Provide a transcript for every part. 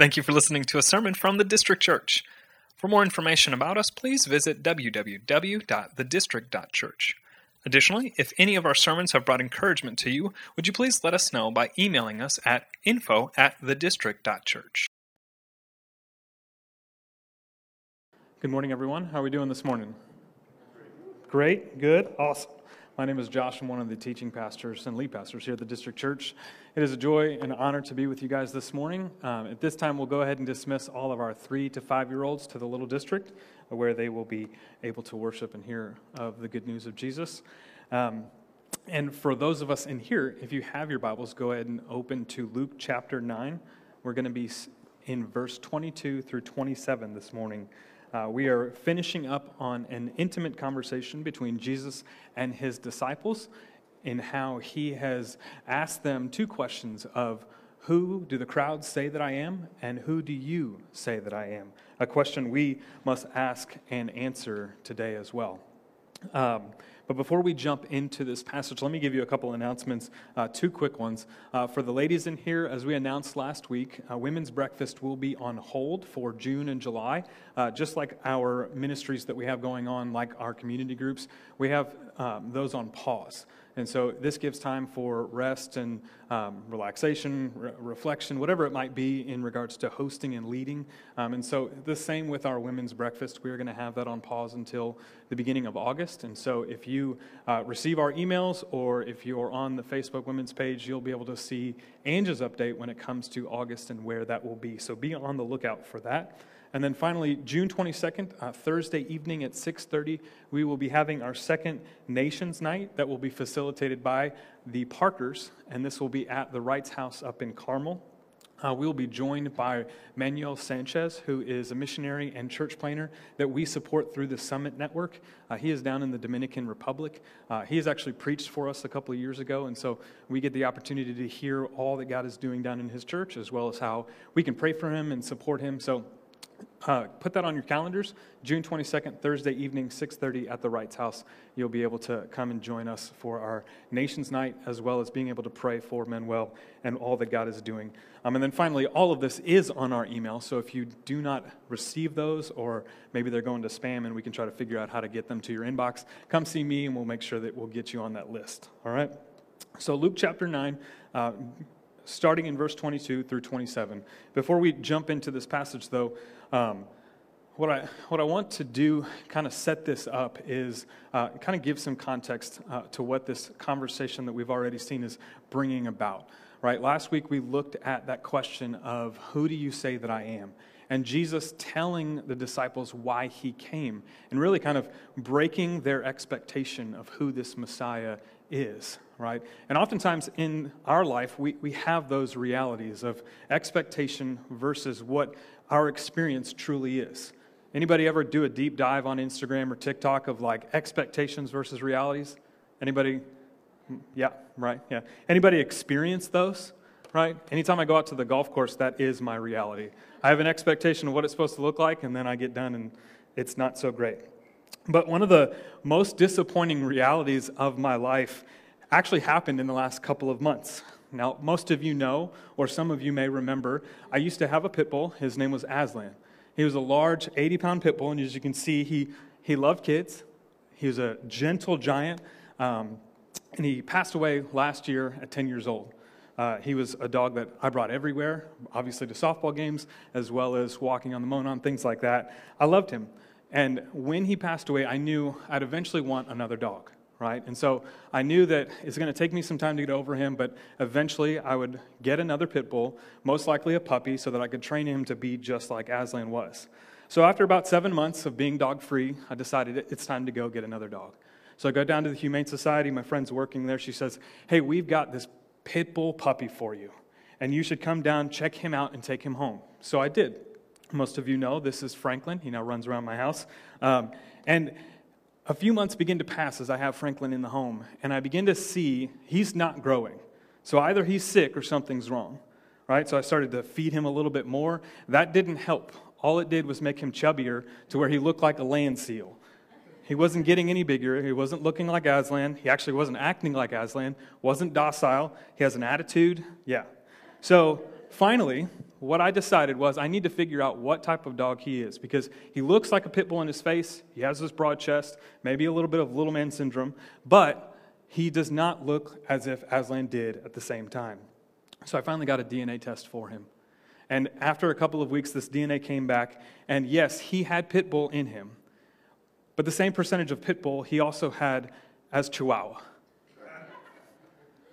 Thank you for listening to a sermon from the District Church. For more information about us, please visit www.thedistrict.church. Additionally, if any of our sermons have brought encouragement to you, would you please let us know by emailing us at info at thedistrict.church. Good morning, everyone. How are we doing this morning? Great, good, awesome. My name is Josh. I'm one of the teaching pastors and lead pastors here at the District Church. It is a joy and honor to be with you guys this morning. Um, at this time, we'll go ahead and dismiss all of our three to five year olds to the little district where they will be able to worship and hear of the good news of Jesus. Um, and for those of us in here, if you have your Bibles, go ahead and open to Luke chapter 9. We're going to be in verse 22 through 27 this morning. Uh, we are finishing up on an intimate conversation between Jesus and his disciples in how he has asked them two questions of who do the crowds say that I am and who do you say that I am? A question we must ask and answer today as well. Um, but before we jump into this passage, let me give you a couple announcements, uh, two quick ones. Uh, for the ladies in here, as we announced last week, uh, women's breakfast will be on hold for June and July. Uh, just like our ministries that we have going on, like our community groups, we have um, those on pause. And so this gives time for rest and um, relaxation, re- reflection, whatever it might be in regards to hosting and leading. Um, and so the same with our women's breakfast. We are going to have that on pause until the beginning of August. And so if you uh, receive our emails or if you're on the Facebook women's page, you'll be able to see Angie's update when it comes to August and where that will be. So be on the lookout for that. And then finally, June 22nd, uh, Thursday evening at 6:30, we will be having our second Nations Night that will be facilitated by the Parkers, and this will be at the Wrights House up in Carmel. Uh, we will be joined by Manuel Sanchez, who is a missionary and church planter that we support through the Summit Network. Uh, he is down in the Dominican Republic. Uh, he has actually preached for us a couple of years ago, and so we get the opportunity to hear all that God is doing down in his church, as well as how we can pray for him and support him. So uh, put that on your calendars. June 22nd, Thursday evening, 6:30 at the Wrights House. You'll be able to come and join us for our Nations Night, as well as being able to pray for Manuel and all that God is doing. Um, and then finally, all of this is on our email. So if you do not receive those, or maybe they're going to spam, and we can try to figure out how to get them to your inbox, come see me, and we'll make sure that we'll get you on that list. All right. So Luke chapter 9. Uh, starting in verse 22 through 27. Before we jump into this passage, though, um, what I, what I want to do, kind of set this up, is uh, kind of give some context uh, to what this conversation that we've already seen is bringing about. Right? Last week we looked at that question of who do you say that I am? And Jesus telling the disciples why he came and really kind of breaking their expectation of who this Messiah is, right? And oftentimes in our life, we, we have those realities of expectation versus what our experience truly is. Anybody ever do a deep dive on Instagram or TikTok of like expectations versus realities? Anybody? Yeah, right. Yeah. Anybody experience those? Right? Anytime I go out to the golf course, that is my reality. I have an expectation of what it's supposed to look like, and then I get done and it's not so great. But one of the most disappointing realities of my life actually happened in the last couple of months. Now, most of you know, or some of you may remember, I used to have a pit bull. His name was Aslan. He was a large 80 pound pit bull, and as you can see, he, he loved kids. He was a gentle giant, um, and he passed away last year at 10 years old. Uh, he was a dog that I brought everywhere, obviously to softball games, as well as walking on the Monon, things like that. I loved him. And when he passed away, I knew I'd eventually want another dog right? And so I knew that it's going to take me some time to get over him, but eventually I would get another pit bull, most likely a puppy, so that I could train him to be just like Aslan was. So after about seven months of being dog free, I decided it's time to go get another dog. So I go down to the Humane Society. My friend's working there. She says, Hey, we've got this pit bull puppy for you, and you should come down, check him out, and take him home. So I did. Most of you know this is Franklin. He now runs around my house. Um, and a few months begin to pass as I have Franklin in the home, and I begin to see he's not growing. So either he's sick or something's wrong, right? So I started to feed him a little bit more. That didn't help. All it did was make him chubbier to where he looked like a land seal. He wasn't getting any bigger. He wasn't looking like Aslan. He actually wasn't acting like Aslan, wasn't docile. He has an attitude. Yeah. So finally, what I decided was I need to figure out what type of dog he is because he looks like a pit bull in his face. He has this broad chest, maybe a little bit of little man syndrome, but he does not look as if Aslan did at the same time. So I finally got a DNA test for him. And after a couple of weeks, this DNA came back, and yes, he had pit bull in him. But the same percentage of pit bull he also had as Chihuahua.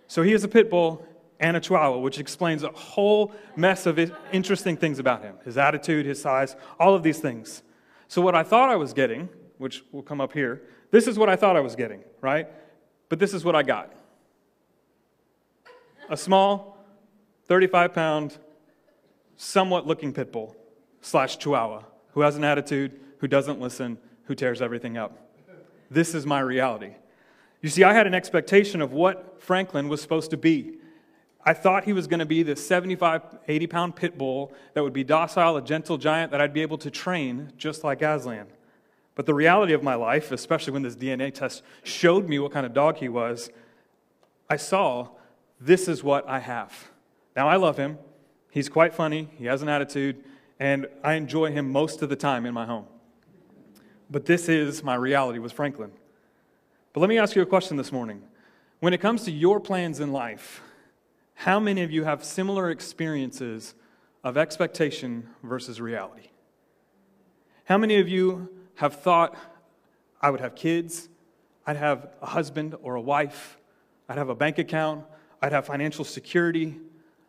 So he is a pit bull and a Chihuahua, which explains a whole mess of interesting things about him his attitude, his size, all of these things. So, what I thought I was getting, which will come up here, this is what I thought I was getting, right? But this is what I got a small, 35 pound, somewhat looking pit bull slash Chihuahua who has an attitude, who doesn't listen, who tears everything up. This is my reality. You see, I had an expectation of what Franklin was supposed to be. I thought he was going to be this 75, 80 pound pit bull that would be docile, a gentle giant that I'd be able to train just like Aslan. But the reality of my life, especially when this DNA test showed me what kind of dog he was, I saw this is what I have. Now, I love him. He's quite funny, he has an attitude, and I enjoy him most of the time in my home. But this is my reality with Franklin. But let me ask you a question this morning. When it comes to your plans in life, how many of you have similar experiences of expectation versus reality? How many of you have thought, I would have kids, I'd have a husband or a wife, I'd have a bank account, I'd have financial security,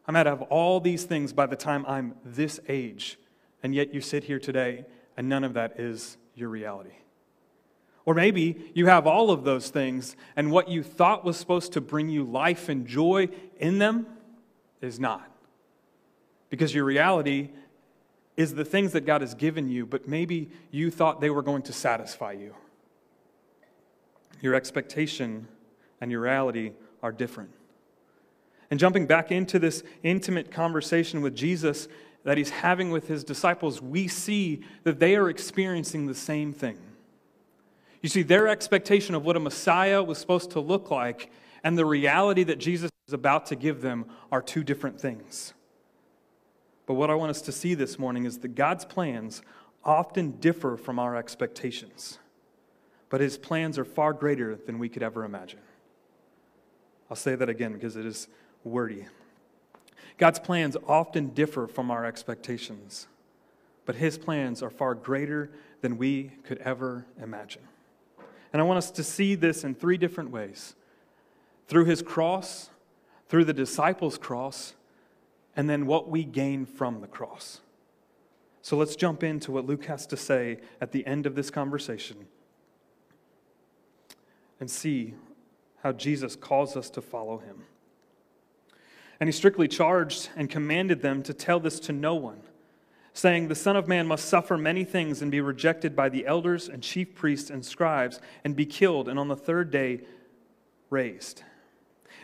i'm might have all these things by the time I'm this age, and yet you sit here today and none of that is your reality? Or maybe you have all of those things, and what you thought was supposed to bring you life and joy in them is not. Because your reality is the things that God has given you, but maybe you thought they were going to satisfy you. Your expectation and your reality are different. And jumping back into this intimate conversation with Jesus that he's having with his disciples, we see that they are experiencing the same thing. You see, their expectation of what a Messiah was supposed to look like and the reality that Jesus is about to give them are two different things. But what I want us to see this morning is that God's plans often differ from our expectations, but his plans are far greater than we could ever imagine. I'll say that again because it is wordy. God's plans often differ from our expectations, but his plans are far greater than we could ever imagine. And I want us to see this in three different ways through his cross, through the disciples' cross, and then what we gain from the cross. So let's jump into what Luke has to say at the end of this conversation and see how Jesus calls us to follow him. And he strictly charged and commanded them to tell this to no one saying, The Son of Man must suffer many things and be rejected by the elders and chief priests and scribes and be killed, and on the third day raised.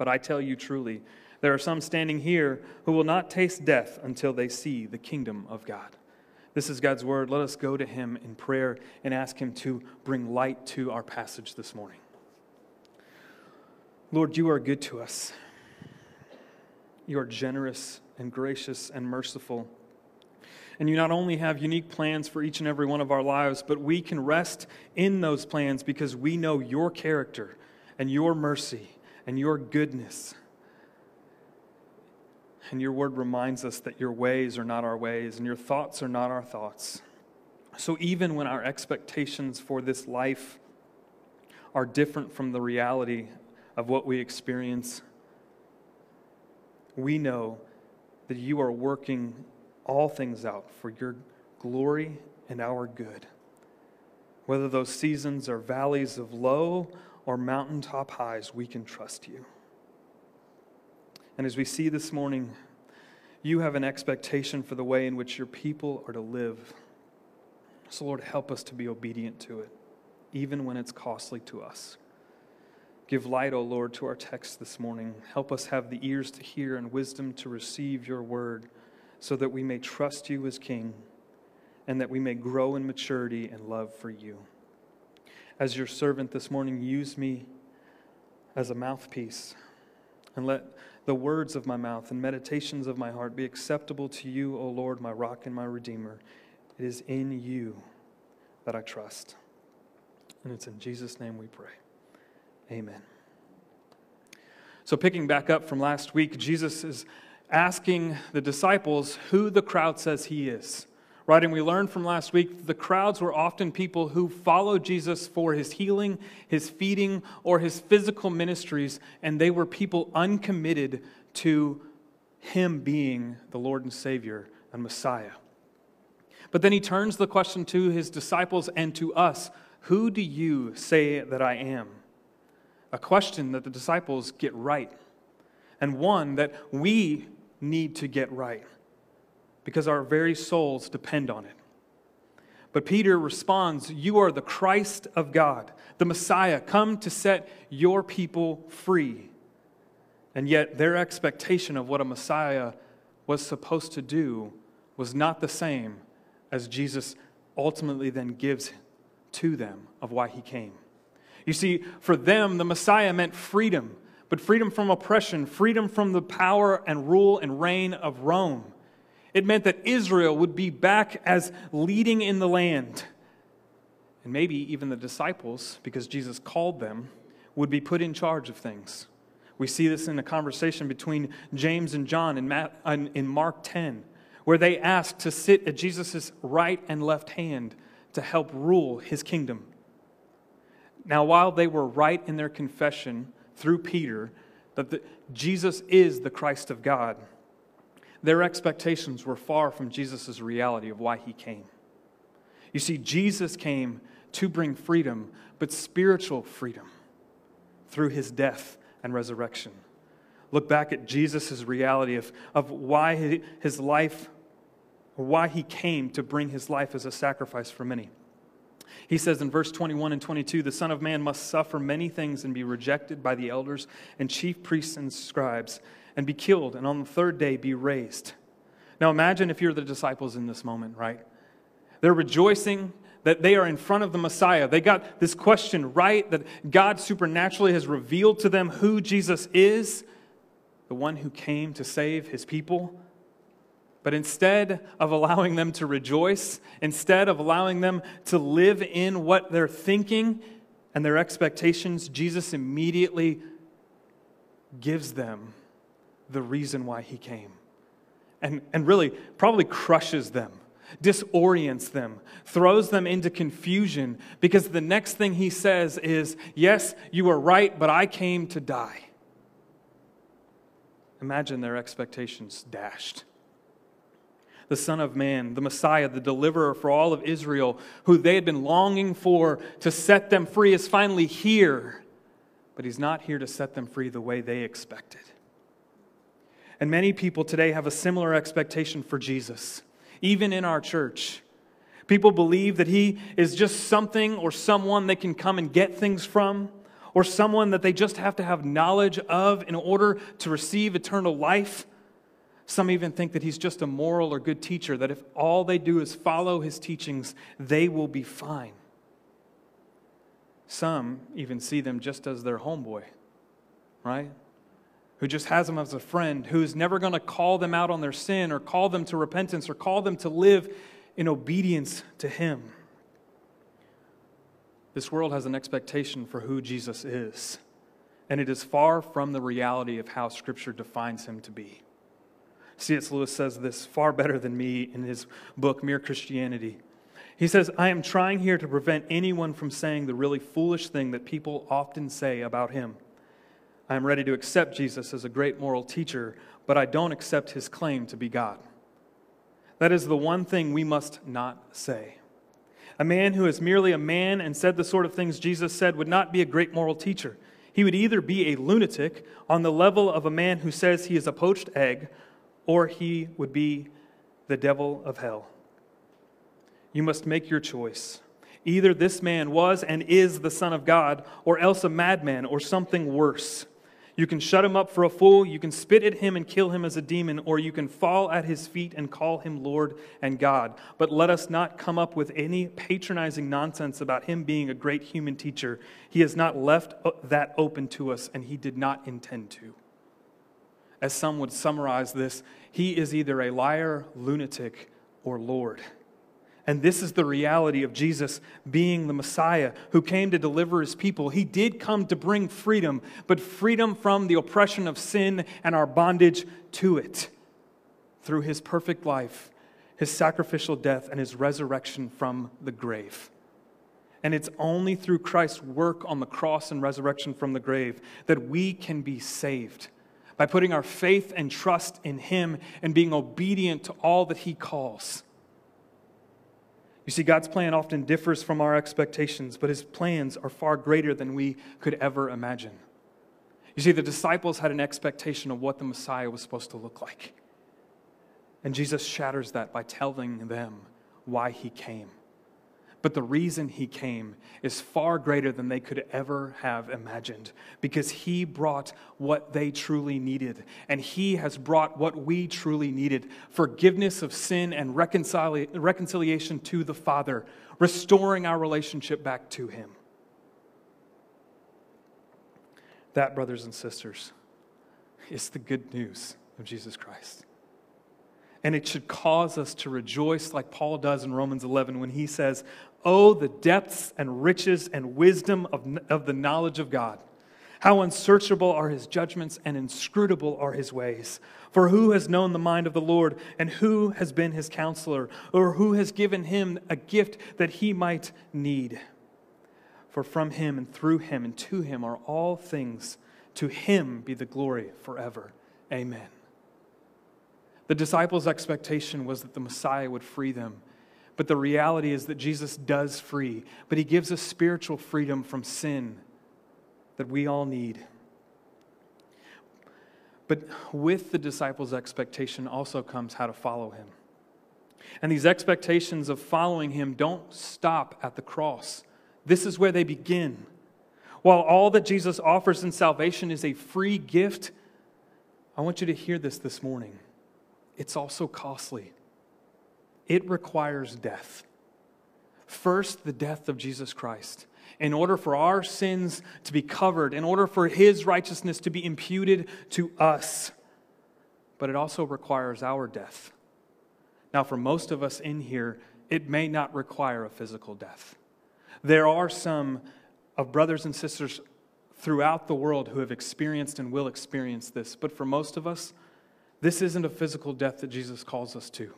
But I tell you truly, there are some standing here who will not taste death until they see the kingdom of God. This is God's word. Let us go to him in prayer and ask him to bring light to our passage this morning. Lord, you are good to us. You are generous and gracious and merciful. And you not only have unique plans for each and every one of our lives, but we can rest in those plans because we know your character and your mercy and your goodness. And your word reminds us that your ways are not our ways and your thoughts are not our thoughts. So even when our expectations for this life are different from the reality of what we experience, we know that you are working all things out for your glory and our good. Whether those seasons are valleys of low or mountaintop highs, we can trust you. And as we see this morning, you have an expectation for the way in which your people are to live. So, Lord, help us to be obedient to it, even when it's costly to us. Give light, O Lord, to our text this morning. Help us have the ears to hear and wisdom to receive your word, so that we may trust you as King and that we may grow in maturity and love for you. As your servant this morning, use me as a mouthpiece and let the words of my mouth and meditations of my heart be acceptable to you, O Lord, my rock and my redeemer. It is in you that I trust. And it's in Jesus' name we pray. Amen. So, picking back up from last week, Jesus is asking the disciples who the crowd says he is. Right, and we learned from last week the crowds were often people who followed Jesus for his healing, his feeding, or his physical ministries, and they were people uncommitted to him being the Lord and Savior and Messiah. But then he turns the question to his disciples and to us Who do you say that I am? A question that the disciples get right, and one that we need to get right because our very souls depend on it. But Peter responds, You are the Christ of God, the Messiah, come to set your people free. And yet, their expectation of what a Messiah was supposed to do was not the same as Jesus ultimately then gives to them of why he came. You see, for them, the Messiah meant freedom, but freedom from oppression, freedom from the power and rule and reign of Rome. It meant that Israel would be back as leading in the land. And maybe even the disciples, because Jesus called them, would be put in charge of things. We see this in a conversation between James and John in, Mark 10, where they ask to sit at Jesus' right and left hand to help rule his kingdom. Now, while they were right in their confession through Peter that the, Jesus is the Christ of God, their expectations were far from Jesus' reality of why he came. You see, Jesus came to bring freedom, but spiritual freedom through his death and resurrection. Look back at Jesus' reality of, of why his life, why he came to bring his life as a sacrifice for many. He says in verse 21 and 22 the Son of Man must suffer many things and be rejected by the elders and chief priests and scribes and be killed, and on the third day be raised. Now imagine if you're the disciples in this moment, right? They're rejoicing that they are in front of the Messiah. They got this question right that God supernaturally has revealed to them who Jesus is, the one who came to save his people. But instead of allowing them to rejoice, instead of allowing them to live in what they're thinking and their expectations, Jesus immediately gives them the reason why he came. And, and really, probably crushes them, disorients them, throws them into confusion because the next thing he says is, Yes, you are right, but I came to die. Imagine their expectations dashed. The Son of Man, the Messiah, the deliverer for all of Israel, who they had been longing for to set them free, is finally here. But he's not here to set them free the way they expected. And many people today have a similar expectation for Jesus, even in our church. People believe that he is just something or someone they can come and get things from, or someone that they just have to have knowledge of in order to receive eternal life. Some even think that he's just a moral or good teacher, that if all they do is follow his teachings, they will be fine. Some even see them just as their homeboy, right? Who just has them as a friend, who's never going to call them out on their sin or call them to repentance or call them to live in obedience to Him. This world has an expectation for who Jesus is, and it is far from the reality of how Scripture defines Him to be. C.S. Lewis says this far better than me in his book, Mere Christianity. He says, I am trying here to prevent anyone from saying the really foolish thing that people often say about him. I am ready to accept Jesus as a great moral teacher, but I don't accept his claim to be God. That is the one thing we must not say. A man who is merely a man and said the sort of things Jesus said would not be a great moral teacher. He would either be a lunatic on the level of a man who says he is a poached egg, or he would be the devil of hell. You must make your choice. Either this man was and is the Son of God, or else a madman or something worse. You can shut him up for a fool, you can spit at him and kill him as a demon, or you can fall at his feet and call him Lord and God. But let us not come up with any patronizing nonsense about him being a great human teacher. He has not left uh, that open to us, and he did not intend to. As some would summarize this, he is either a liar, lunatic, or Lord. And this is the reality of Jesus being the Messiah who came to deliver his people. He did come to bring freedom, but freedom from the oppression of sin and our bondage to it through his perfect life, his sacrificial death, and his resurrection from the grave. And it's only through Christ's work on the cross and resurrection from the grave that we can be saved by putting our faith and trust in him and being obedient to all that he calls. You see, God's plan often differs from our expectations, but his plans are far greater than we could ever imagine. You see, the disciples had an expectation of what the Messiah was supposed to look like. And Jesus shatters that by telling them why he came. But the reason he came is far greater than they could ever have imagined because he brought what they truly needed. And he has brought what we truly needed forgiveness of sin and reconcili- reconciliation to the Father, restoring our relationship back to him. That, brothers and sisters, is the good news of Jesus Christ. And it should cause us to rejoice like Paul does in Romans 11 when he says, Oh, the depths and riches and wisdom of, of the knowledge of God. How unsearchable are his judgments and inscrutable are his ways. For who has known the mind of the Lord, and who has been his counselor, or who has given him a gift that he might need? For from him and through him and to him are all things. To him be the glory forever. Amen. The disciples' expectation was that the Messiah would free them but the reality is that Jesus does free, but he gives us spiritual freedom from sin that we all need. But with the disciples' expectation also comes how to follow him. And these expectations of following him don't stop at the cross. This is where they begin. While all that Jesus offers in salvation is a free gift, I want you to hear this this morning. It's also costly it requires death. First, the death of Jesus Christ. In order for our sins to be covered, in order for his righteousness to be imputed to us. But it also requires our death. Now, for most of us in here, it may not require a physical death. There are some of brothers and sisters throughout the world who have experienced and will experience this. But for most of us, this isn't a physical death that Jesus calls us to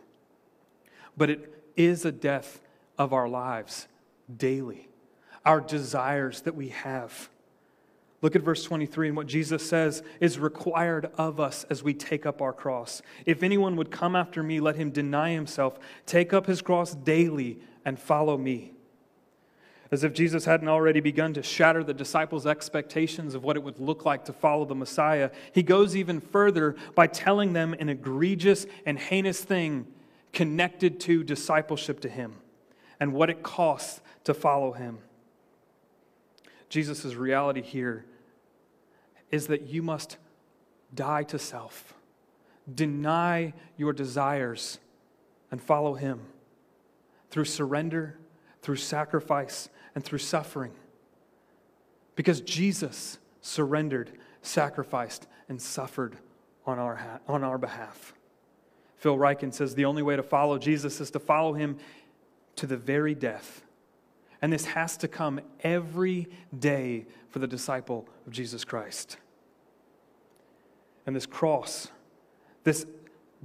but it is a death of our lives daily, our desires that we have. Look at verse 23 and what Jesus says is required of us as we take up our cross. If anyone would come after me, let him deny himself, take up his cross daily, and follow me. As if Jesus hadn't already begun to shatter the disciples' expectations of what it would look like to follow the Messiah, he goes even further by telling them an egregious and heinous thing connected to discipleship to Him and what it costs to follow Him. Jesus' reality here is that you must die to self, deny your desires, and follow Him through surrender, through sacrifice, and through suffering. Because Jesus surrendered, sacrificed, and suffered on our, on our behalf. Phil Ryken says the only way to follow Jesus is to follow him to the very death. And this has to come every day for the disciple of Jesus Christ. And this cross, this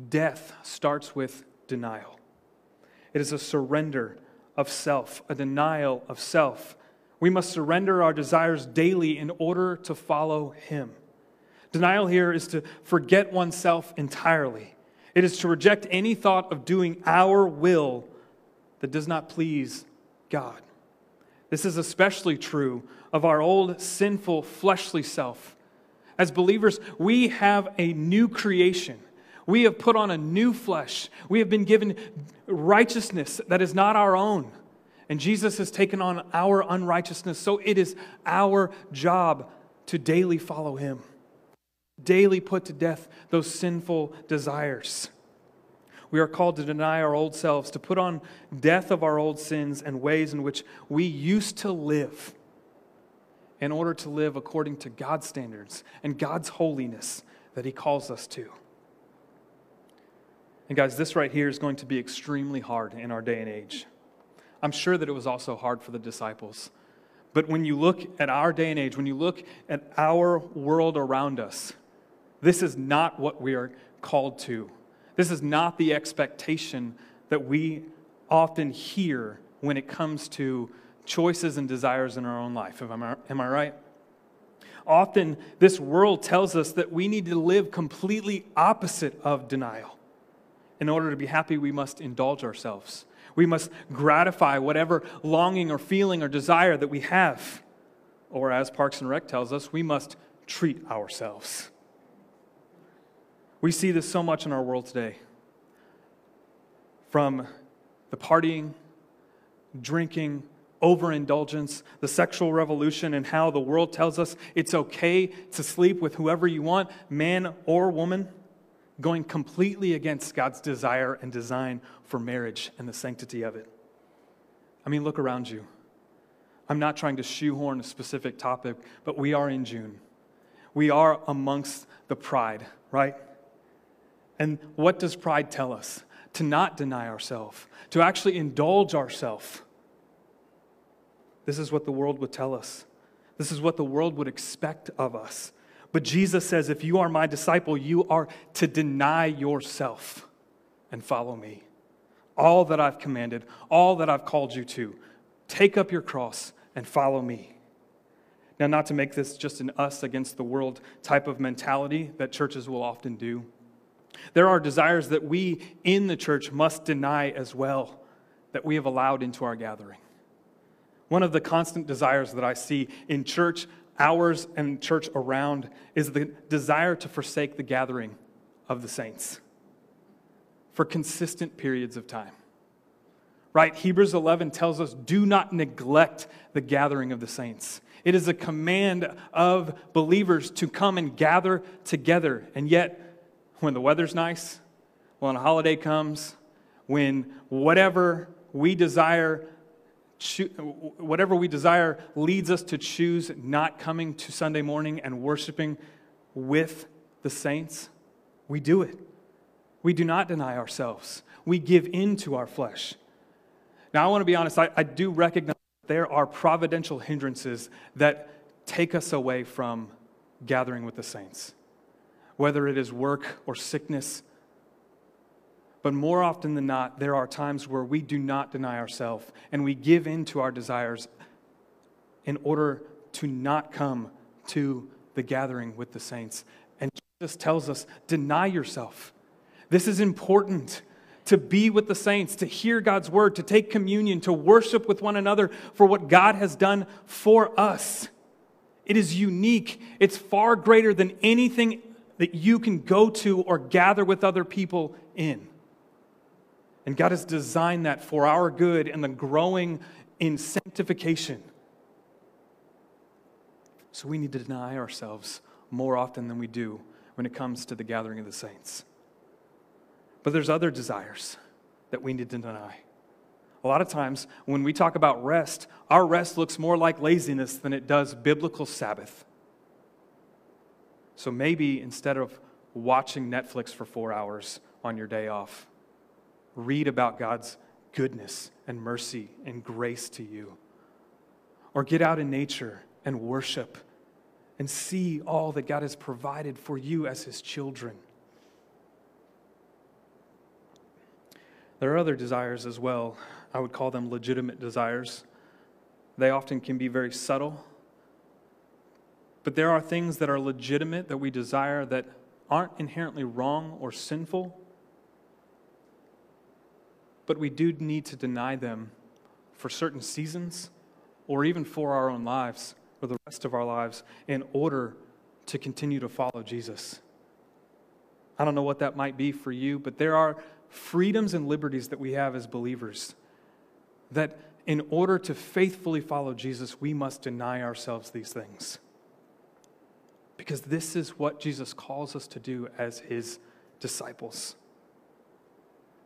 death starts with denial. It is a surrender of self, a denial of self. We must surrender our desires daily in order to follow Him. Denial here is to forget oneself entirely. It is to reject any thought of doing our will that does not please God. This is especially true of our old sinful fleshly self. As believers, we have a new creation. We have put on a new flesh. We have been given righteousness that is not our own. And Jesus has taken on our unrighteousness. So it is our job to daily follow him, daily put to death those sinful desires. We are called to deny our old selves, to put on death of our old sins and ways in which we used to live in order to live according to God's standards and God's holiness that He calls us to. And, guys, this right here is going to be extremely hard in our day and age. I'm sure that it was also hard for the disciples. But when you look at our day and age, when you look at our world around us, this is not what we are called to. This is not the expectation that we often hear when it comes to choices and desires in our own life. Am I, am I right? Often, this world tells us that we need to live completely opposite of denial. In order to be happy, we must indulge ourselves. We must gratify whatever longing or feeling or desire that we have. Or, as Parks and Rec tells us, we must treat ourselves. We see this so much in our world today. From the partying, drinking, overindulgence, the sexual revolution, and how the world tells us it's okay to sleep with whoever you want, man or woman, going completely against God's desire and design for marriage and the sanctity of it. I mean, look around you. I'm not trying to shoehorn a specific topic, but we are in June. We are amongst the pride, right? And what does pride tell us? To not deny ourselves, to actually indulge ourselves this is what the world would tell us. This is what the world would expect of us. But Jesus says, if you are my disciple, you are to deny yourself and follow me. All that I've commanded, all that I've called you to, take up your cross and follow me. Now, not to make this just an us against the world type of mentality that churches will often do. There are desires that we in the church must deny as well, that we have allowed into our gathering. One of the constant desires that I see in church hours and church around is the desire to forsake the gathering of the saints for consistent periods of time. Right? Hebrews 11 tells us do not neglect the gathering of the saints. It is a command of believers to come and gather together. And yet, when the weather's nice, when a holiday comes, when whatever we desire whatever we desire leads us to choose not coming to Sunday morning and worshiping with the saints, we do it. We do not deny ourselves. We give in to our flesh. Now, I want to be honest, I, I do recognize there are providential hindrances that take us away from gathering with the saints, whether it is work or sickness but more often than not, there are times where we do not deny ourselves and we give in to our desires in order to not come to the gathering with the saints. And Jesus tells us deny yourself. This is important to be with the saints, to hear God's word, to take communion, to worship with one another for what God has done for us. It is unique, it's far greater than anything that you can go to or gather with other people in. And God has designed that for our good and the growing in sanctification. So we need to deny ourselves more often than we do when it comes to the gathering of the saints. But there's other desires that we need to deny. A lot of times when we talk about rest, our rest looks more like laziness than it does biblical Sabbath. So maybe instead of watching Netflix for four hours on your day off, read about God's goodness and mercy and grace to you. Or get out in nature and worship and see all that God has provided for you as His children. There are other desires as well. I would call them legitimate desires. They often can be very subtle. But there are things that are legitimate that we desire that aren't inherently wrong or sinful, but we do need to deny them for certain seasons or even for our own lives or the rest of our lives in order to continue to follow Jesus. I don't know what that might be for you, but there are freedoms and liberties that we have as believers that in order to faithfully follow Jesus, we must deny ourselves these things. Because this is what Jesus calls us to do as his disciples.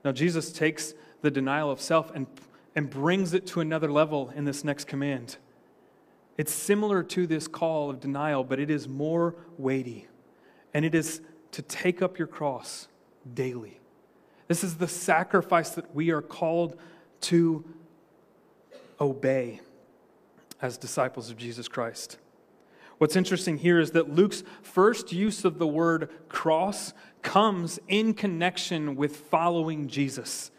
Now, Jesus takes the denial of self and, and brings it to another level in this next command. It's similar to this call of denial, but it is more weighty. And it is to take up your cross daily. This is the sacrifice that we are called to obey as disciples of Jesus Christ. What's interesting here is that Luke's first use of the word cross comes in connection with following Jesus,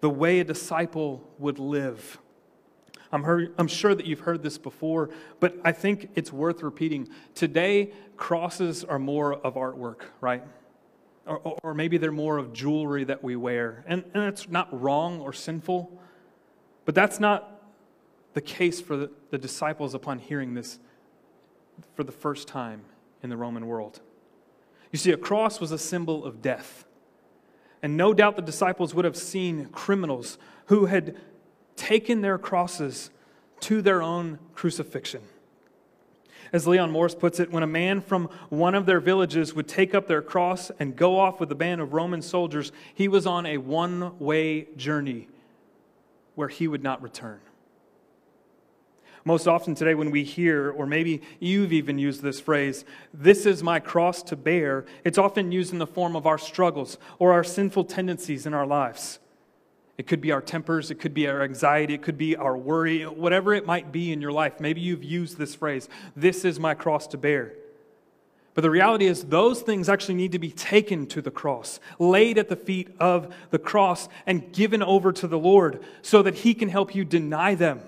the way a disciple would live. I'm, heard, I'm, sure that you've heard this before, but I think it's worth repeating. Today, crosses are more of artwork, right? Or, or maybe they're more of jewelry that we wear. And, and it's not wrong or sinful. But that's not the case for the, disciples upon hearing this for the first time in the Roman world. You see, a cross was a symbol of death. And no doubt the disciples would have seen criminals who had taken their crosses to their own crucifixion. As Leon Morris puts it, when a man from one of their villages would take up their cross and go off with a band of Roman soldiers, he was on a one way journey where he would not return. Most often today, when we hear, or maybe you've even used this phrase, this is my cross to bear, it's often used in the form of our struggles or our sinful tendencies in our lives. It could be our tempers, it could be our anxiety, it could be our worry, whatever it might be in your life. Maybe you've used this phrase, this is my cross to bear. But the reality is, those things actually need to be taken to the cross, laid at the feet of the cross, and given over to the Lord so that He can help you deny them.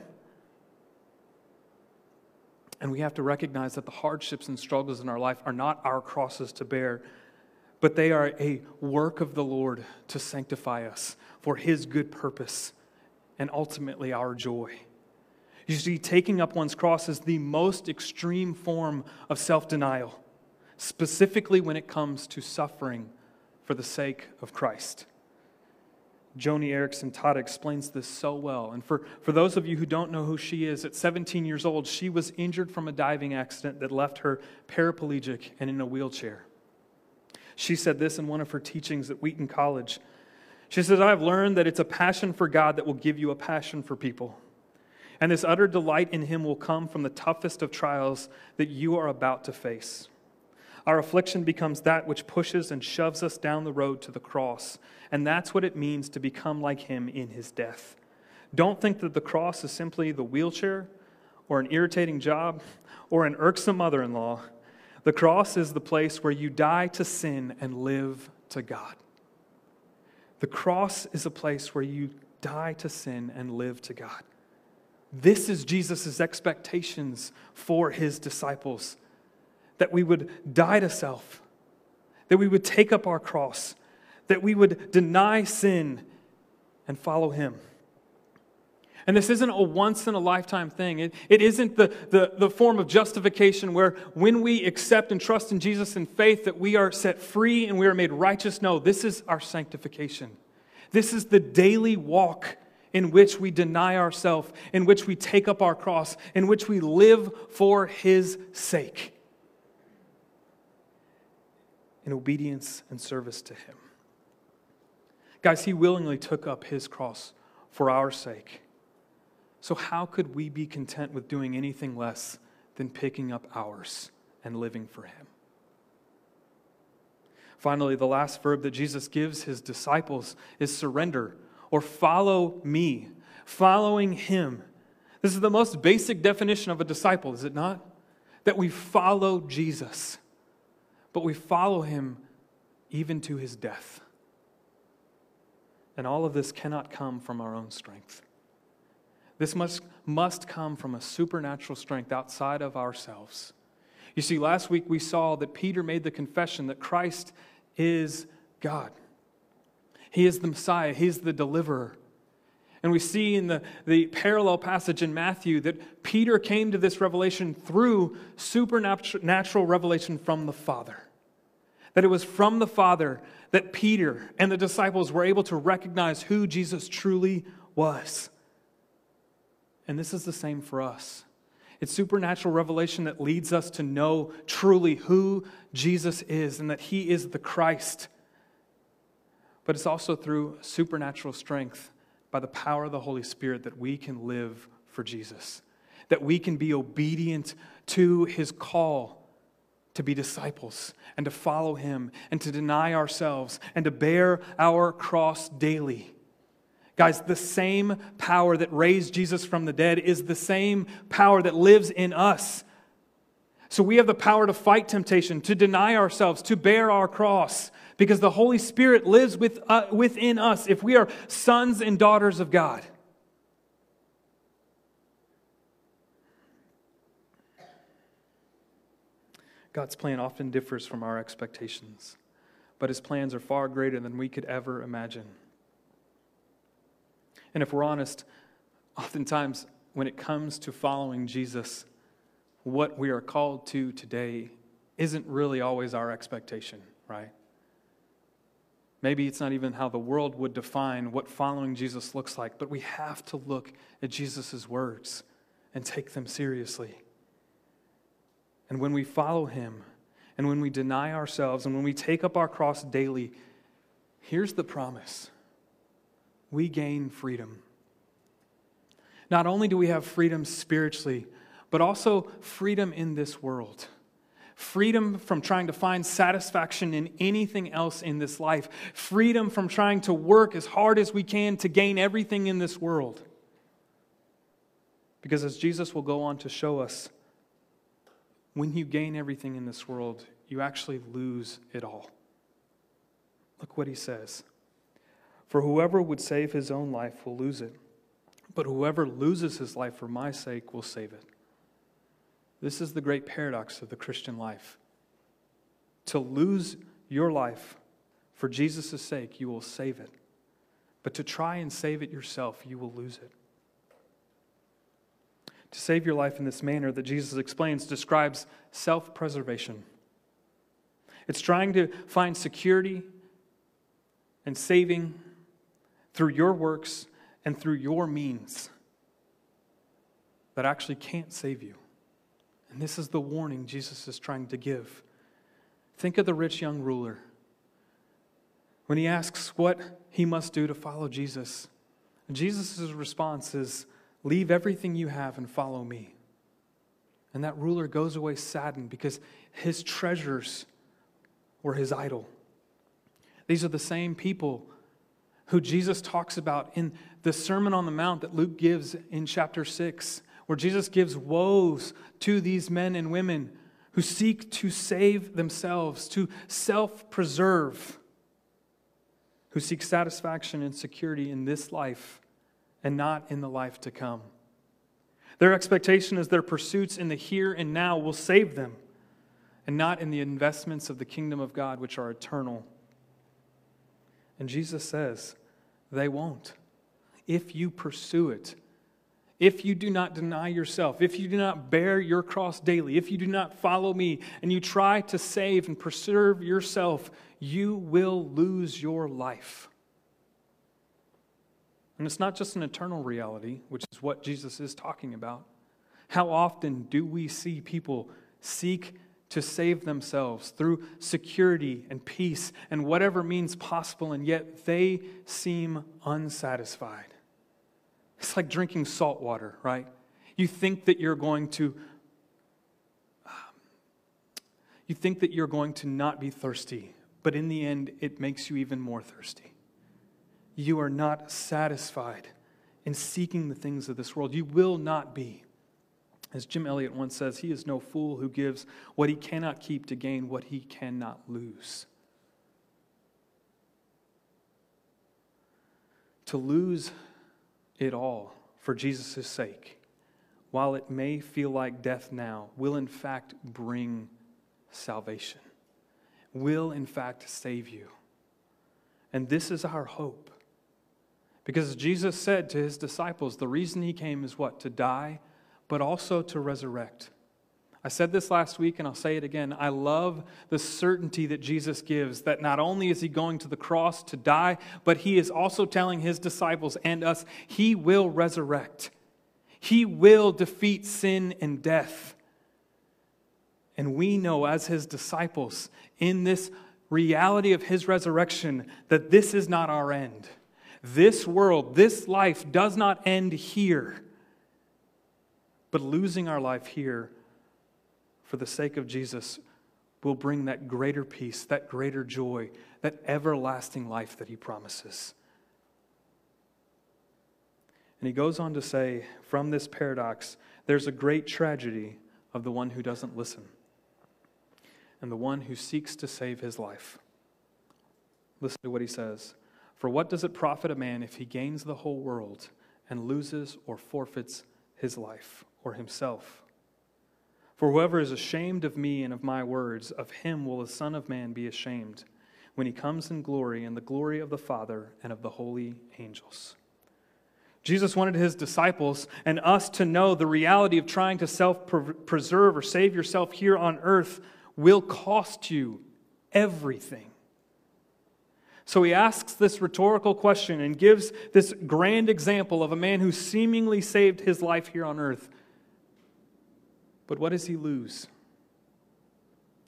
And we have to recognize that the hardships and struggles in our life are not our crosses to bear, but they are a work of the Lord to sanctify us for His good purpose and ultimately our joy. You see, taking up one's cross is the most extreme form of self denial specifically when it comes to suffering for the sake of Christ. Joni Eareckson Tada explains this so well. And for, for those of you who don't know who she is, at 17 years old, she was injured from a diving accident that left her paraplegic and in a wheelchair. She said this in one of her teachings at Wheaton College. She says, I've learned that it's a passion for God that will give you a passion for people. And this utter delight in Him will come from the toughest of trials that you are about to face. Our affliction becomes that which pushes and shoves us down the road to the cross. And that's what it means to become like him in his death. Don't think that the cross is simply the wheelchair or an irritating job or an irksome mother in law. The cross is the place where you die to sin and live to God. The cross is a place where you die to sin and live to God. This is Jesus' expectations for his disciples that we would die to self, that we would take up our cross, that we would deny sin and follow Him. And this isn't a once in a lifetime thing. It, it isn't the, the, the form of justification where when we accept and trust in Jesus in faith that we are set free and we are made righteous. No, this is our sanctification. This is the daily walk in which we deny ourselves, in which we take up our cross, in which we live for His sake in obedience and service to Him. Guys, He willingly took up His cross for our sake. So, how could we be content with doing anything less than picking up ours and living for Him? Finally, the last verb that Jesus gives His disciples is surrender or follow me, following Him. This is the most basic definition of a disciple, is it not? That we follow Jesus but we follow him even to his death. And all of this cannot come from our own strength. This must, must come from a supernatural strength outside of ourselves. You see, last week we saw that Peter made the confession that Christ is God. He is the Messiah, He's the deliverer. And we see in the, the parallel passage in Matthew that Peter came to this revelation through supernatural revelation from the Father. that it was from the Father that Peter and the disciples were able to recognize who Jesus truly was. And this is the same for us. It's supernatural revelation that leads us to know truly who Jesus is and that he is the Christ. But it's also through supernatural strength by the power of the Holy Spirit that we can live for Jesus, that we can be obedient to his call to be disciples and to follow him and to deny ourselves and to bear our cross daily. Guys, the same power that raised Jesus from the dead is the same power that lives in us. So we have the power to fight temptation, to deny ourselves, to bear our cross, because the Holy Spirit lives with, uh, within us if we are sons and daughters of God. God's plan often differs from our expectations, but his plans are far greater than we could ever imagine. And if we're honest, oftentimes when it comes to following Jesus, what we are called to today isn't really always our expectation, right? Maybe it's not even how the world would define what following Jesus looks like, but we have to look at Jesus' words and take them seriously. And when we follow him, and when we deny ourselves, and when we take up our cross daily, here's the promise we gain freedom. Not only do we have freedom spiritually, but also freedom in this world. Freedom from trying to find satisfaction in anything else in this life. Freedom from trying to work as hard as we can to gain everything in this world. Because as Jesus will go on to show us, when you gain everything in this world, you actually lose it all. Look what he says For whoever would save his own life will lose it, but whoever loses his life for my sake will save it. This is the great paradox of the Christian life. To lose your life for Jesus' sake, you will save it. But to try and save it yourself, you will lose it to save your life in this manner that Jesus explains describes self preservation. It's trying to find security and saving through your works and through your means that actually can't save you. And this is the warning Jesus is trying to give. Think of the rich young ruler. When he asks what he must do to follow Jesus, Jesus' response is, Leave everything you have and follow me. And that ruler goes away saddened because his treasures were his idol. These are the same people who Jesus talks about in the Sermon on the Mount that Luke gives in chapter 6, where Jesus gives woes to these men and women who seek to save themselves, to self preserve, who seek satisfaction and security in this life and not in the life to come. Their expectation is their pursuits in the here and now will save them, and not in the investments of the kingdom of God, which are eternal. And Jesus says, they won't. If you pursue it, if you do not deny yourself, if you do not bear your cross daily, if you do not follow me, and you try to save and preserve yourself, you will lose your life. And it's not just an eternal reality, which is what Jesus is talking about. How often do we see people seek to save themselves through security and peace and whatever means possible, and yet they seem unsatisfied? It's like drinking salt water, right? You think that you're going to. Um, you think that you're going to not be thirsty, but in the end, it makes you even more thirsty you are not satisfied in seeking the things of this world. You will not be. As Jim Elliot once says, he is no fool who gives what he cannot keep to gain what he cannot lose. To lose it all for Jesus' sake, while it may feel like death now, will in fact bring salvation, will in fact save you. And this is our hope. Because Jesus said to his disciples, the reason he came is what? To die, but also to resurrect. I said this last week and I'll say it again. I love the certainty that Jesus gives that not only is he going to the cross to die, but he is also telling his disciples and us he will resurrect. He will defeat sin and death. And we know as his disciples in this reality of his resurrection that this is not our end. This world, this life does not end here. But losing our life here for the sake of Jesus will bring that greater peace, that greater joy, that everlasting life that he promises. And he goes on to say, from this paradox, there's a great tragedy of the one who doesn't listen and the one who seeks to save his life. Listen to what he says For what does it profit a man if he gains the whole world and loses or forfeits his life or himself? For whoever is ashamed of me and of my words, of him will the Son of Man be ashamed when he comes in glory and the glory of the Father and of the holy angels. Jesus wanted his disciples and us to know the reality of trying to self preserve or save yourself here on earth will cost you everything. So he asks this rhetorical question and gives this grand example of a man who seemingly saved his life here on earth but what does he lose?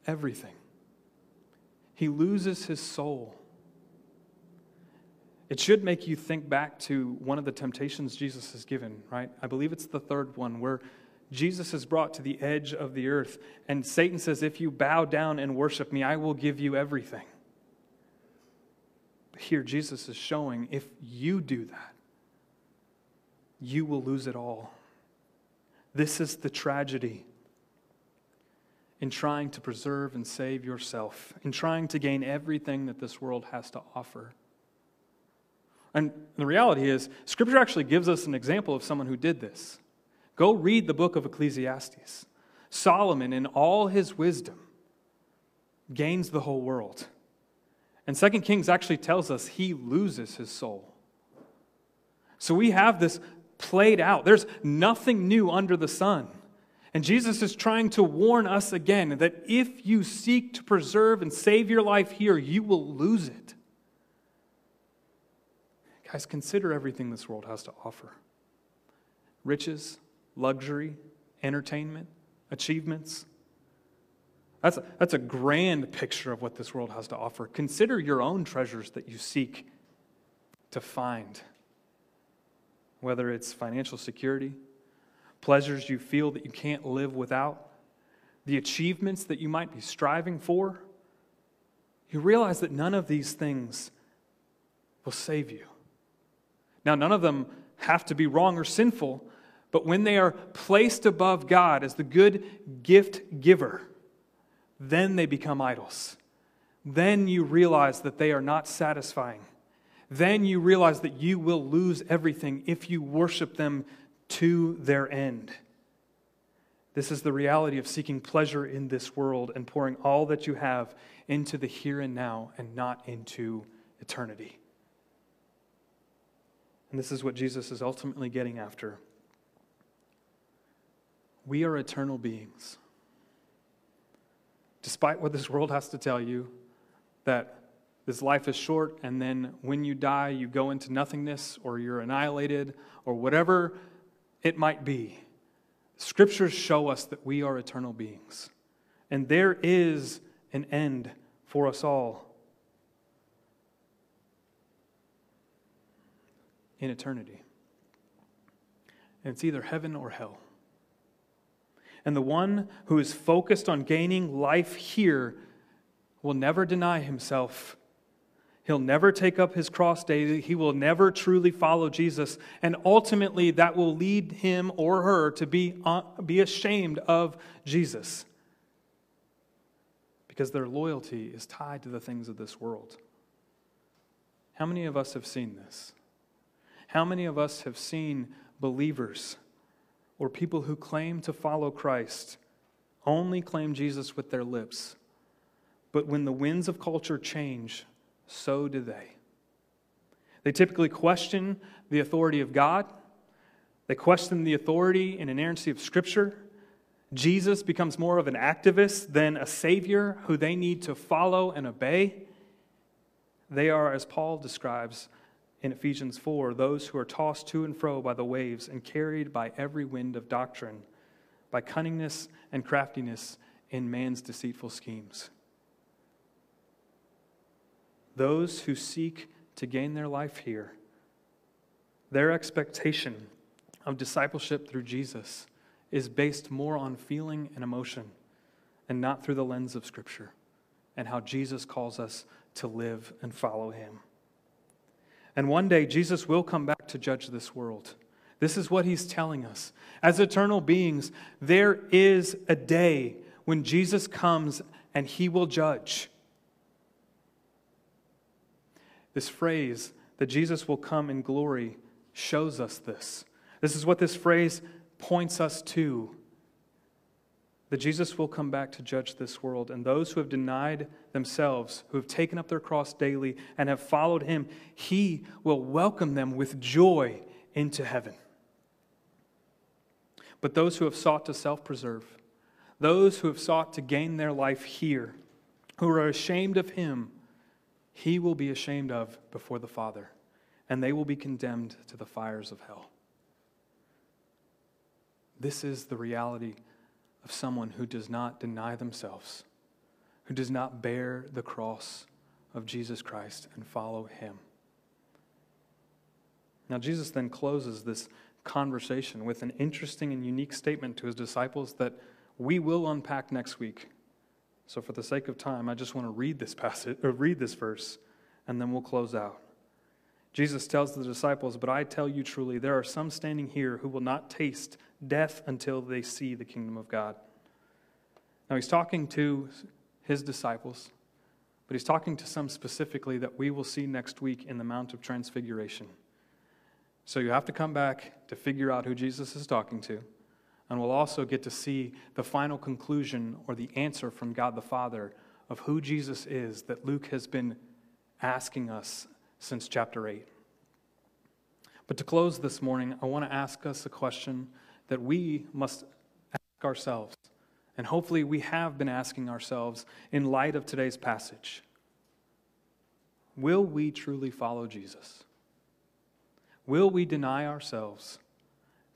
Everything. He loses his soul. It should make you think back to one of the temptations Jesus has given, right? I believe it's the third one where Jesus is brought to the edge of the earth, and Satan says, If you bow down and worship me, I will give you everything. But here, Jesus is showing if you do that, you will lose it all. This is the tragedy in trying to preserve and save yourself, in trying to gain everything that this world has to offer. And the reality is, Scripture actually gives us an example of someone who did this. Go read the book of Ecclesiastes. Solomon, in all his wisdom, gains the whole world. And Second Kings actually tells us he loses his soul. So we have this played out. There's nothing new under the sun. And Jesus is trying to warn us again that if you seek to preserve and save your life here, you will lose it. Guys, consider everything this world has to offer riches, luxury, entertainment, achievements. That's a, that's a grand picture of what this world has to offer. Consider your own treasures that you seek to find, whether it's financial security pleasures you feel that you can't live without, the achievements that you might be striving for, you realize that none of these things will save you. Now, none of them have to be wrong or sinful, but when they are placed above God as the good gift giver, then they become idols. Then you realize that they are not satisfying. Then you realize that you will lose everything if you worship them to their end. This is the reality of seeking pleasure in this world and pouring all that you have into the here and now and not into eternity. And this is what Jesus is ultimately getting after. We are eternal beings. Despite what this world has to tell you, that this life is short, and then when you die, you go into nothingness or you're annihilated or whatever it might be. Scriptures show us that we are eternal beings, and there is an end for us all in eternity. And it's either heaven or hell. And the one who is focused on gaining life here will never deny himself He'll never take up his cross daily. He will never truly follow Jesus. And ultimately, that will lead him or her to be, uh, be ashamed of Jesus because their loyalty is tied to the things of this world. How many of us have seen this? How many of us have seen believers or people who claim to follow Christ only claim Jesus with their lips, but when the winds of culture change, so do they. They typically question the authority of God, they question the authority and inerrancy of Scripture, Jesus becomes more of an activist than a savior who they need to follow and obey. They are, as Paul describes in Ephesians 4, those who are tossed to and fro by the waves and carried by every wind of doctrine, by cunningness and craftiness in man's deceitful schemes. Those who seek to gain their life here, their expectation of discipleship through Jesus is based more on feeling and emotion and not through the lens of Scripture and how Jesus calls us to live and follow him. And one day, Jesus will come back to judge this world. This is what he's telling us. As eternal beings, there is a day when Jesus comes and he will judge. This phrase that Jesus will come in glory shows us this. This is what this phrase points us to that Jesus will come back to judge this world, and those who have denied themselves, who have taken up their cross daily and have followed him, he will welcome them with joy into heaven. But those who have sought to self preserve, those who have sought to gain their life here, who are ashamed of him, he will be ashamed of before the Father, and they will be condemned to the fires of hell. This is the reality of someone who does not deny themselves, who does not bear the cross of Jesus Christ and follow him. Now, Jesus then closes this conversation with an interesting and unique statement to his disciples that we will unpack next week. So, for the sake of time, I just want to read this passage or read this verse, and then we'll close out. Jesus tells the disciples, But I tell you truly, there are some standing here who will not taste death until they see the kingdom of God. Now, he's talking to his disciples, but he's talking to some specifically that we will see next week in the Mount of Transfiguration. So you have to come back to figure out who Jesus is talking to. And we'll also get to see the final conclusion or the answer from God the Father of who Jesus is that Luke has been asking us since chapter 8. But to close this morning, I want to ask us a question that we must ask ourselves. And hopefully, we have been asking ourselves in light of today's passage Will we truly follow Jesus? Will we deny ourselves,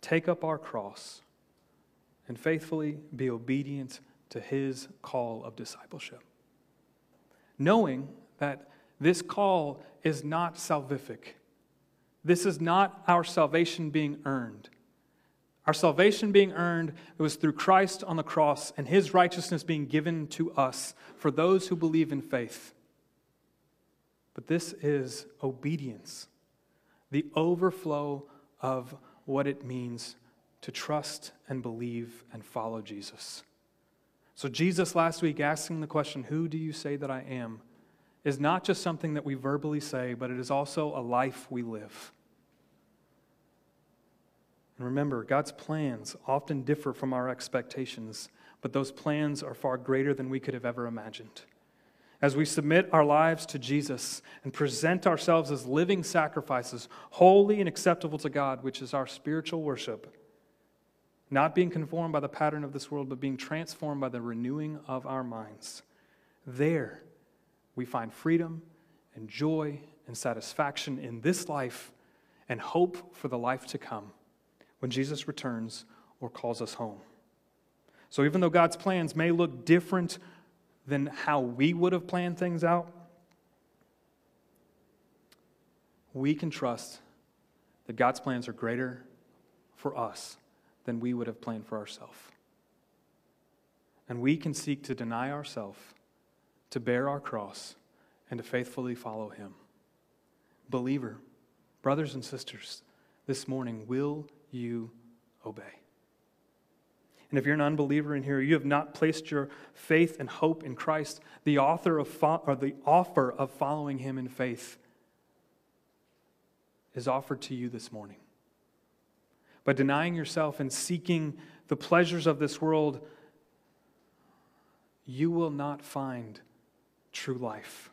take up our cross, and faithfully be obedient to his call of discipleship? Knowing that this call is not salvific, this is not our salvation being earned. Our salvation being earned, was through Christ on the cross and his righteousness being given to us for those who believe in faith. But this is obedience, the overflow of what it means to trust and believe and follow Jesus. So, Jesus last week asking the question, Who do you say that I am? is not just something that we verbally say, but it is also a life we live. And remember, God's plans often differ from our expectations, but those plans are far greater than we could have ever imagined. As we submit our lives to Jesus and present ourselves as living sacrifices, holy and acceptable to God, which is our spiritual worship, not being conformed by the pattern of this world, but being transformed by the renewing of our minds, there we find freedom and joy and satisfaction in this life and hope for the life to come when Jesus returns or calls us home. So, even though God's plans may look different than how we would have planned things out, we can trust that God's plans are greater for us than we would have planned for ourselves. And we can seek to deny ourselves, to bear our cross, and to faithfully follow Him. Believer, brothers and sisters, this morning, will you obey. And if you're an unbeliever in here, you have not placed your faith and hope in Christ, the author of fo- or the offer of following him in faith is offered to you this morning. By denying yourself and seeking the pleasures of this world, you will not find true life.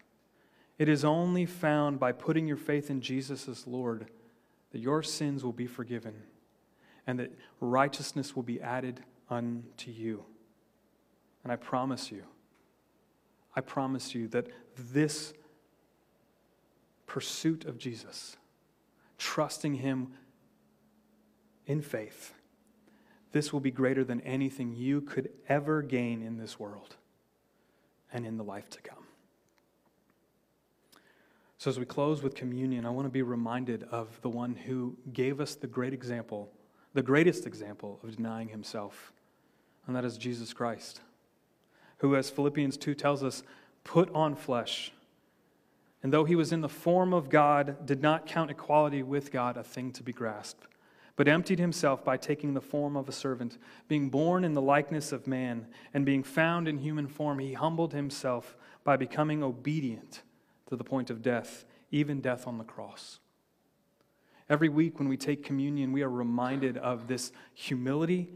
It is only found by putting your faith in Jesus as Lord that your sins will be forgiven and that righteousness will be added unto you. And I promise you, I promise you that this pursuit of Jesus, trusting Him in faith, this will be greater than anything you could ever gain in this world and in the life to come. So, as we close with communion, I want to be reminded of the one who gave us the great example, the greatest example of denying himself, and that is Jesus Christ, who, as Philippians 2 tells us, put on flesh. And though he was in the form of God, did not count equality with God a thing to be grasped, but emptied himself by taking the form of a servant, being born in the likeness of man, and being found in human form, he humbled himself by becoming obedient to the point of death, even death on the cross. Every week when we take communion, we are reminded of this humility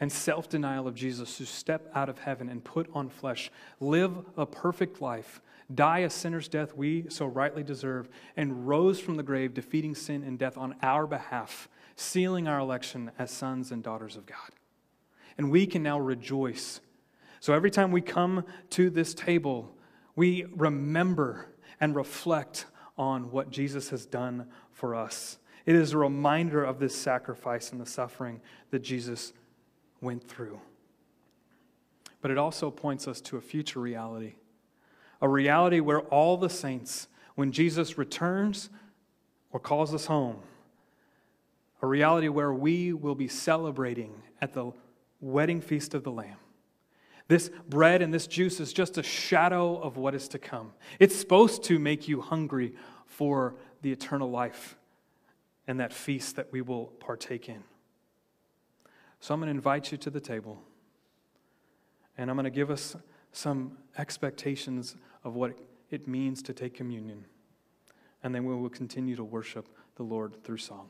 and self denial of Jesus who stepped out of heaven and put on flesh, live a perfect life, die a sinner's death we so rightly deserve, and rose from the grave, defeating sin and death on our behalf, sealing our election as sons and daughters of God. And we can now rejoice. So every time we come to this table, we remember and reflect on what Jesus has done for us. It is a reminder of this sacrifice and the suffering that Jesus went through. But it also points us to a future reality a reality where all the saints, when Jesus returns or calls us home, a reality where we will be celebrating at the wedding feast of the Lamb. This bread and this juice is just a shadow of what is to come. It's supposed to make you hungry for the eternal life and that feast that we will partake in. So I'm going to invite you to the table, and I'm going to give us some expectations of what it means to take communion. And then we will continue to worship the Lord through song.